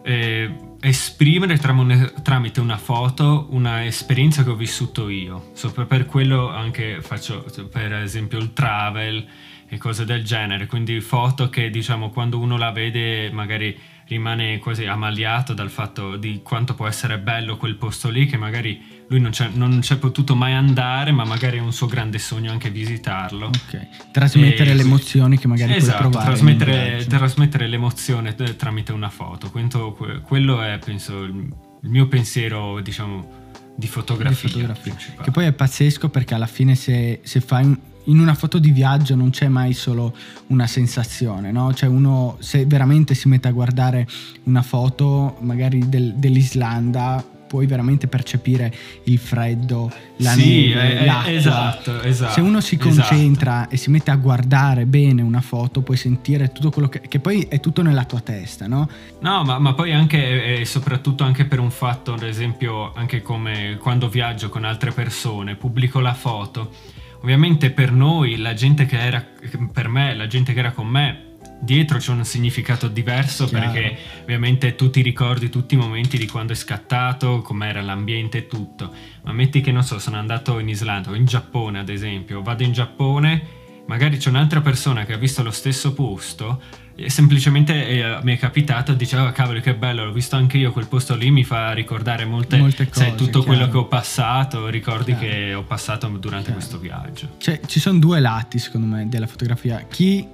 eh, esprimere tramite una foto una esperienza che ho vissuto io. So, per quello anche faccio per esempio il travel e cose del genere, quindi foto che diciamo quando uno la vede magari rimane quasi ammaliato dal fatto di quanto può essere bello quel posto lì che magari lui non c'è, non c'è potuto mai andare ma magari è un suo grande sogno anche visitarlo Ok. Trasmettere E- le emozioni che magari esatto, puoi provare. trasmettere, trasmettere l'emozione eh, tramite una foto que- quello è penso il- il mio pensiero, diciamo, di fotografia. Di fotografia. Che poi è pazzesco perché alla fine se, se fai un, in una foto di viaggio non c'è mai solo una sensazione, no? Cioè uno se veramente si mette a guardare una foto magari del, dell'Islanda puoi veramente percepire il freddo, la sì, neve, eh, l'acqua. Esatto, esatto. Se uno si esatto. concentra esatto. e si mette a guardare bene una foto, puoi sentire tutto quello che, che poi è tutto nella tua testa, no? No, ma, ma poi anche e soprattutto anche per un fatto, ad esempio, anche come quando viaggio con altre persone, pubblico la foto. Ovviamente per noi, la gente che era per me, la gente che era con me, dietro c'è un significato diverso Chiaro. perché ovviamente tu ti ricordi tutti i momenti di quando è scattato, com'era l'ambiente e tutto. Ma metti che non so, sono andato in Islanda o in Giappone ad esempio, vado in Giappone, magari c'è un'altra persona che ha visto lo stesso posto semplicemente eh, mi è capitato diceva oh, cavolo che bello, l'ho visto anche io quel posto lì, mi fa ricordare molte, molte cose, sai, tutto chiaro. quello che ho passato, ricordi chiaro. che ho passato durante chiaro. questo viaggio. Cioè, ci sono due lati secondo me della fotografia. Chi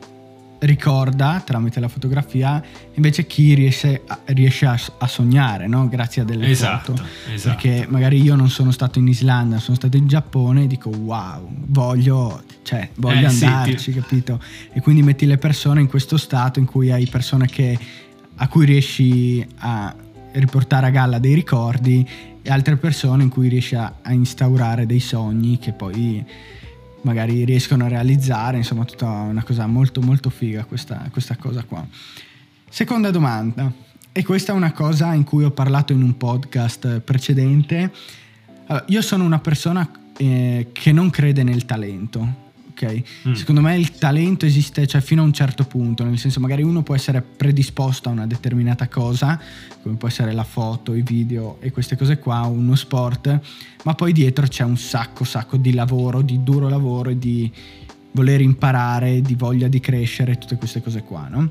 ricorda tramite la fotografia invece chi riesce a, riesce a, a sognare no? grazie a delle esatto, foto esatto. perché magari io non sono stato in Islanda sono stato in Giappone e dico wow voglio, cioè, voglio eh, andarci sì, ti... capito e quindi metti le persone in questo stato in cui hai persone che, a cui riesci a riportare a galla dei ricordi e altre persone in cui riesci a, a instaurare dei sogni che poi magari riescono a realizzare, insomma tutta una cosa molto molto figa questa, questa cosa qua. Seconda domanda, e questa è una cosa in cui ho parlato in un podcast precedente. Allora, io sono una persona eh, che non crede nel talento, ok? Mm. Secondo me il talento esiste cioè, fino a un certo punto, nel senso magari uno può essere predisposto a una determinata cosa, come può essere la foto, i video e queste cose qua, uno sport, ma poi dietro c'è un sacco, sacco di lavoro, di duro lavoro e di voler imparare, di voglia di crescere, tutte queste cose qua, no?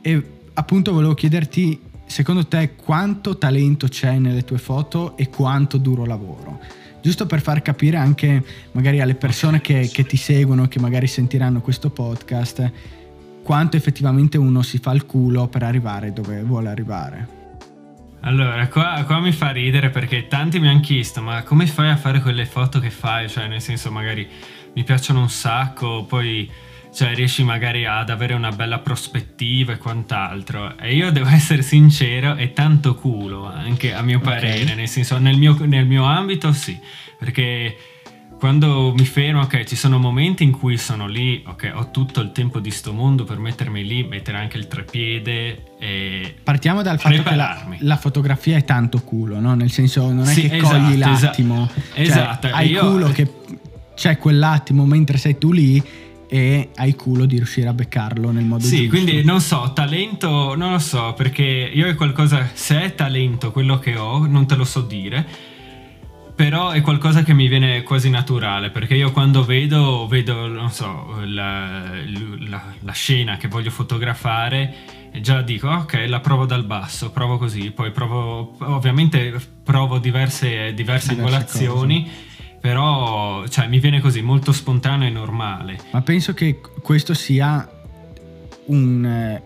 E appunto volevo chiederti, secondo te quanto talento c'è nelle tue foto e quanto duro lavoro? Giusto per far capire anche magari alle persone che, che ti seguono, che magari sentiranno questo podcast, quanto effettivamente uno si fa il culo per arrivare dove vuole arrivare. Allora, qua, qua, mi fa ridere perché tanti mi hanno chiesto, ma come fai a fare quelle foto che fai? Cioè, nel senso, magari mi piacciono un sacco, poi cioè riesci magari ad avere una bella prospettiva e quant'altro. E io devo essere sincero, è tanto culo anche a mio parere, okay. nel senso nel mio, nel mio ambito sì, perché quando mi fermo, ok, ci sono momenti in cui sono lì, ok, ho tutto il tempo di sto mondo per mettermi lì, mettere anche il trepiede e Partiamo dal fatto che la, la, fotografia è tanto culo, no? Nel senso non è sì, che esatto, cogli l'attimo, esatto, cioè, esatto. hai io... culo che c'è quell'attimo mentre sei tu lì e hai culo di riuscire a beccarlo nel modo sì, giusto. Sì, quindi non so, talento non lo so, perché io è qualcosa, se è talento quello che ho, non te lo so dire, però è qualcosa che mi viene quasi naturale, perché io quando vedo, vedo, non so, la, la, la scena che voglio fotografare e già dico ok la provo dal basso provo così poi provo ovviamente provo diverse, diverse, diverse angolazioni cose però cioè, mi viene così molto spontaneo e normale. Ma penso che questo sia un, eh,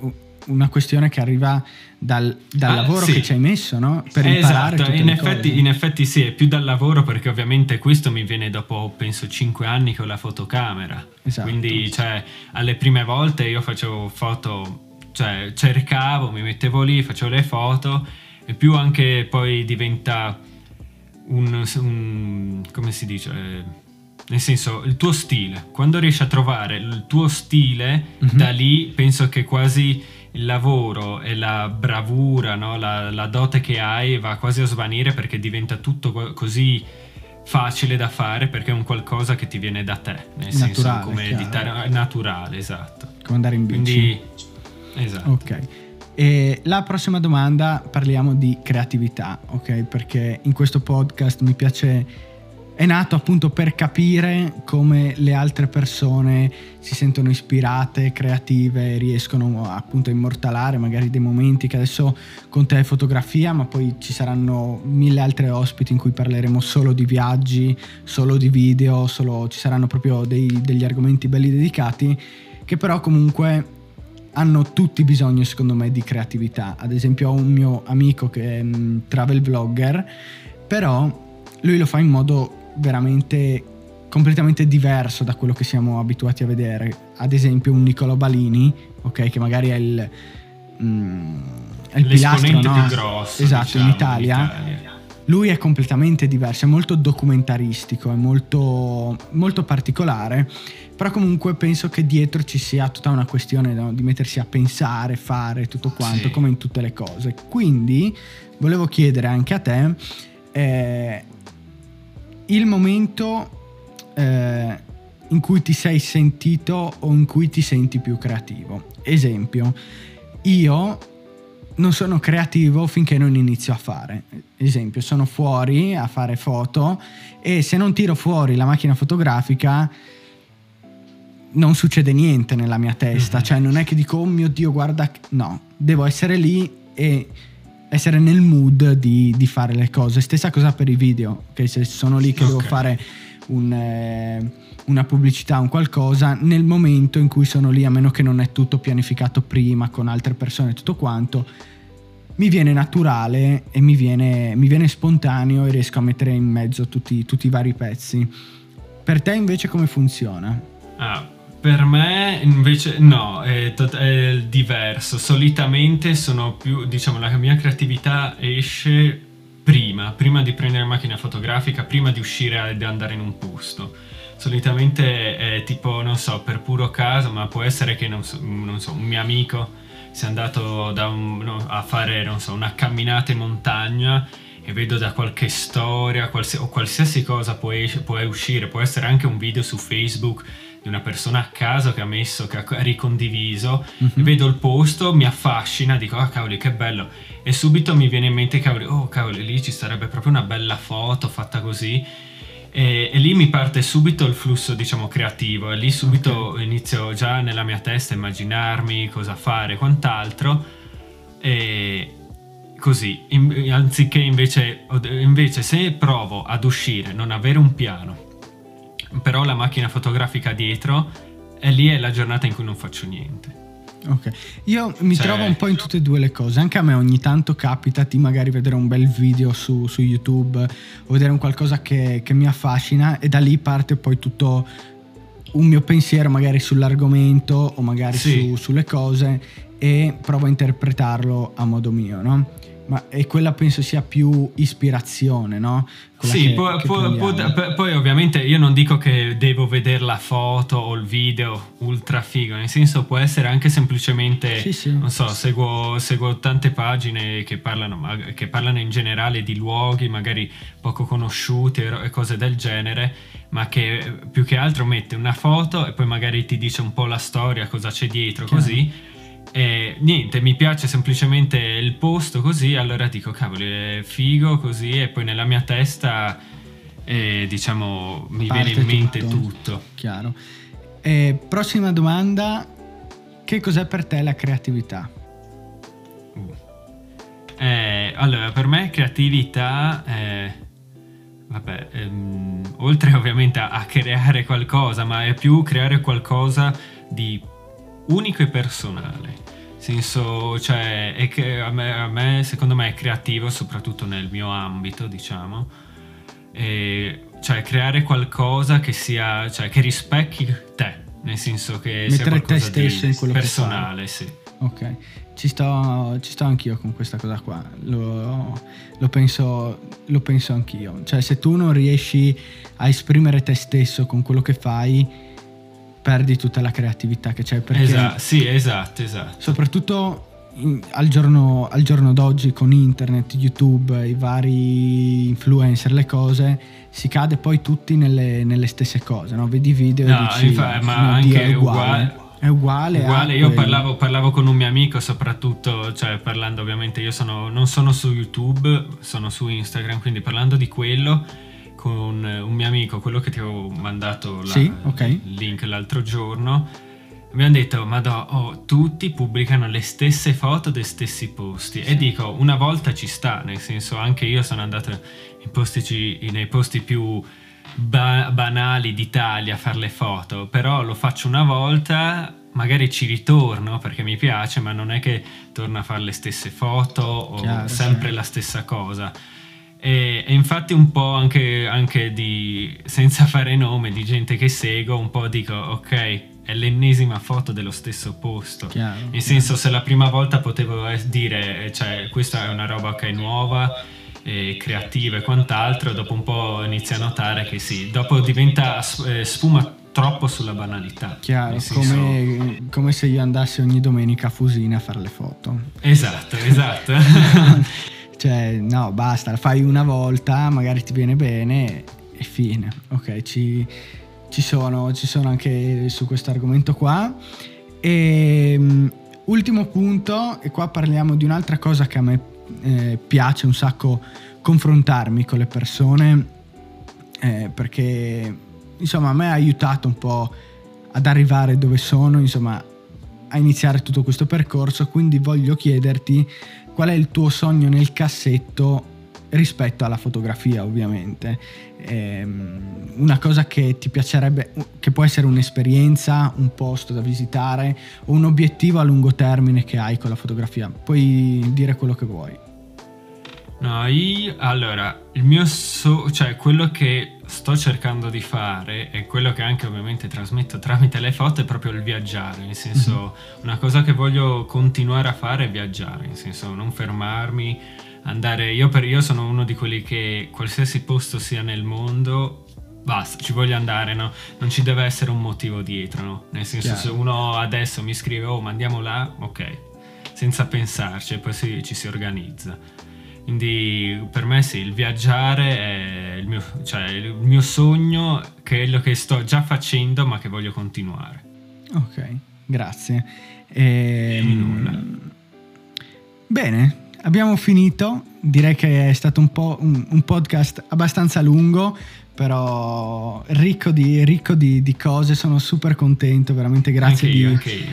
una questione che arriva dal, dal ah, lavoro sì. che ci hai messo, no? Per esatto, imparare in effetti, in effetti, sì, è più dal lavoro perché ovviamente questo mi viene dopo, penso, 5 anni con la fotocamera. Esatto. Quindi, cioè, alle prime volte io facevo foto, cioè, cercavo, mi mettevo lì, facevo le foto e più anche poi diventa un, un come si dice? Eh, nel senso, il tuo stile. Quando riesci a trovare il tuo stile, mm-hmm. da lì penso che quasi il lavoro e la bravura, no? la, la, dote che hai va quasi a svanire perché diventa tutto così facile da fare perché è un qualcosa che ti viene da te, nel naturale, senso come editare, naturale, esatto. Come andare in bici. Quindi, esatto. Ok. E la prossima domanda parliamo di creatività, ok? Perché in questo podcast mi piace è nato appunto per capire come le altre persone si sentono ispirate, creative, riescono appunto a immortalare magari dei momenti che adesso con te è fotografia, ma poi ci saranno mille altre ospiti in cui parleremo solo di viaggi, solo di video, solo, ci saranno proprio dei, degli argomenti belli dedicati che però comunque hanno tutti bisogno, secondo me, di creatività. Ad esempio, ho un mio amico che è un travel vlogger, però lui lo fa in modo veramente completamente diverso da quello che siamo abituati a vedere. Ad esempio, un Niccolo Balini, ok, che magari è il, mm, è il pilastro no? più grosso esatto, diciamo, in Italia. in Italia. Lui è completamente diverso, è molto documentaristico, è molto, molto particolare, però comunque penso che dietro ci sia tutta una questione no, di mettersi a pensare, fare tutto quanto, Sì. come in tutte le cose. Quindi volevo chiedere anche a te eh, il momento eh, in cui ti sei sentito o in cui ti senti più creativo. Esempio, io non sono creativo finché non inizio a fare. Esempio, sono fuori a fare foto e se non tiro fuori la macchina fotografica non succede niente nella mia testa, Mhm. cioè non è che dico oh mio dio guarda, no, devo essere lì e essere nel mood di, di fare le cose. Stessa cosa per i video, che se sono lì che devo Ok. fare un, eh, una pubblicità, un qualcosa, nel momento in cui sono lì, a meno che non è tutto pianificato prima con altre persone e tutto quanto, mi viene naturale e mi viene, mi viene spontaneo e riesco a mettere in mezzo tutti, tutti i vari pezzi. Per te invece come funziona? Ah, per me invece no, è, tot- è diverso. Solitamente sono più, diciamo, la mia creatività esce prima, prima di prendere macchina fotografica, prima di uscire ed andare in un posto. Solitamente è tipo, non so, per puro caso, ma può essere che, non so, non so, un mio amico sia andato da un- no, a fare, non so, una camminata in montagna e vedo da qualche storia qualsi- o qualsiasi cosa può, es- può uscire, può essere anche un video su Facebook di una persona a caso che ha messo, che ha ricondiviso, Mhm. e vedo il posto, mi affascina, dico ah cavoli che bello e subito mi viene in mente cavoli, oh cavoli lì ci sarebbe proprio una bella foto fatta così. E, e lì mi parte subito il flusso diciamo creativo. E lì subito inizio già nella mia testa a immaginarmi cosa fare e quant'altro. E così in- anziché invece, invece se provo ad uscire non avere un piano però la macchina fotografica dietro e lì è la giornata in cui non faccio niente Ok, io mi Cioè- trovo un po' in tutte e due le cose, anche a me ogni tanto capita di magari vedere un bel video su, su YouTube o vedere un qualcosa che, che mi affascina e da lì parte poi tutto un mio pensiero magari sull'argomento o magari Sì. su- sulle cose e provo a interpretarlo a modo mio, no? Ma e quella penso sia più ispirazione, no? Quella sì, che- può- che può- può- prendiamo. p- poi ovviamente io non dico che devo vedere la foto o il video ultra figo, nel senso può essere anche semplicemente, Sì, sì. non so, seguo, seguo tante pagine che parlano, che parlano in generale di luoghi magari poco conosciuti e cose del genere, ma che più che altro mette una foto e poi magari ti dice un po' la storia, cosa c'è dietro, Chiaro. così. E niente, mi piace semplicemente il posto così, allora dico cavoli, è figo così e poi nella mia testa eh, diciamo mi Parte viene in mente tutto. tutto. Chiaro. E prossima domanda, che cos'è per te la creatività? Uh. Eh, allora, per me creatività, eh, vabbè, ehm, oltre ovviamente a, a creare qualcosa, ma è più creare qualcosa di unico e personale. Senso, cioè, è che a me, a me, secondo me è creativo, soprattutto nel mio ambito, diciamo. E, cioè, creare qualcosa che sia, cioè, che rispecchi te, nel senso che Mettere te stesso in quello che personale, sì. Ok, ci sto, ci sto anch'io con questa cosa qua, lo, lo penso, lo penso anch'io. Cioè se tu non riesci a esprimere te stesso con quello che fai, perdi tutta la creatività che c'è. Perché Esatto, sì, esatto, esatto. soprattutto in- al, giorno, al giorno d'oggi con internet, YouTube, i vari influencer, le cose, si cade poi tutti nelle, nelle stesse cose, no? Vedi video e No, dici, infa- ma "No, anche Dio, è uguale. uguale- È uguale. Uguale, io quello". parlavo, parlavo con un mio amico soprattutto, cioè parlando ovviamente, io sono, non sono su YouTube, sono su Instagram, quindi parlando di quello con eh, un mio amico, quello che ti ho mandato la- Sì, ok. il link l'altro giorno, abbiamo detto, ma oh, tutti pubblicano le stesse foto dei stessi posti e dico, una volta ci sta, nel senso anche io sono andato posti, nei posti più ba- banali d'Italia a fare le foto, però lo faccio una volta, magari ci ritorno perché mi piace, ma non è che torno a fare le stesse foto o Chiaro, sempre sì. la stessa cosa. E, e, infatti un po' anche, anche di, senza fare nome, di gente che seguo, un po' dico, ok, è l'ennesima foto dello stesso posto. Chiaro, Nel senso, se la prima volta potevo dire, cioè, questa è una roba che è nuova, e creativa e quant'altro, dopo un po' inizia a notare che sì, dopo diventa eh, sfuma troppo sulla banalità. Chiaro, senso... come, come, se io andassi ogni domenica a Fusina a fare le foto. Esatto, esatto. Cioè, no, basta, fai una volta, magari ti viene bene e fine. Ok, ci, ci, sono, ci sono anche su questo argomento qua. E um, ultimo punto, e qua parliamo di un'altra cosa che a me eh, piace un sacco confrontarmi con le persone, eh, perché insomma a me ha aiutato un po' ad arrivare dove sono, insomma a iniziare tutto questo percorso, quindi voglio chiederti qual è il tuo sogno nel cassetto rispetto alla fotografia ovviamente. Ehm, una cosa che ti piacerebbe che può essere un'esperienza un posto da visitare o un obiettivo a lungo termine che hai con la fotografia. Puoi dire quello che vuoi. No io allora il mio so, cioè quello che sto cercando di fare e quello che anche ovviamente trasmetto tramite le foto è proprio il viaggiare, nel senso mm-hmm. una cosa che voglio continuare a fare è viaggiare, nel senso non fermarmi, andare, io, per, io sono uno di quelli che qualsiasi posto sia nel mondo basta, ci voglio andare, no? Non ci deve essere un motivo dietro, no? Nel senso, Chiaro. se uno adesso mi scrive, oh, ma andiamo là, ok, senza pensarci, e poi si, ci si organizza. Quindi per me sì, il viaggiare è il mio, cioè, il mio sogno, quello che sto già facendo ma che voglio continuare. Ok, grazie. E... nulla. Bene, abbiamo finito. Direi che è stato un, po' un, un podcast abbastanza lungo, però ricco di, ricco di, di, cose. Sono super contento, veramente grazie anche di anche io.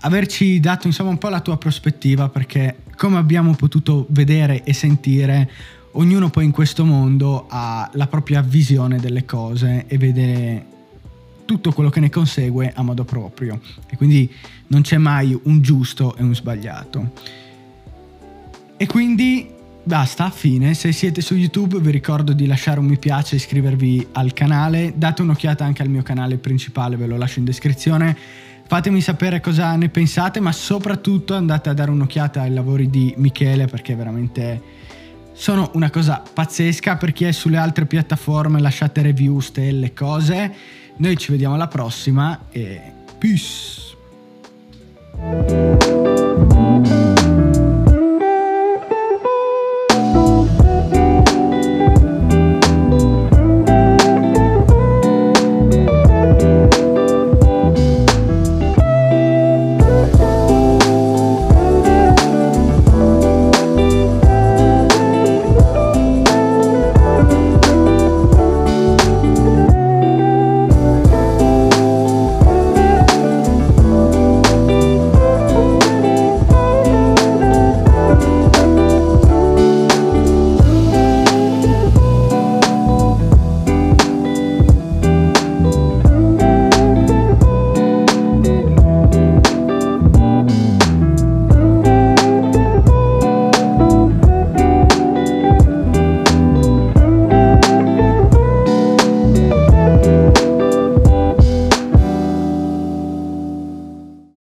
averci dato insomma un po' la tua prospettiva perché come abbiamo potuto vedere e sentire, ognuno poi in questo mondo ha la propria visione delle cose e vede tutto quello che ne consegue a modo proprio e quindi non c'è mai un giusto e un sbagliato. E quindi basta, fine. Se siete su YouTube vi ricordo di lasciare un mi piace iscrivervi al canale. Date un'occhiata anche al mio canale principale, ve lo lascio in descrizione Fatemi sapere cosa ne pensate, ma soprattutto andate a dare un'occhiata ai lavori di Michele perché veramente sono una cosa pazzesca. Per chi è sulle altre piattaforme lasciate review, stelle, cose. Noi ci vediamo alla prossima e peace!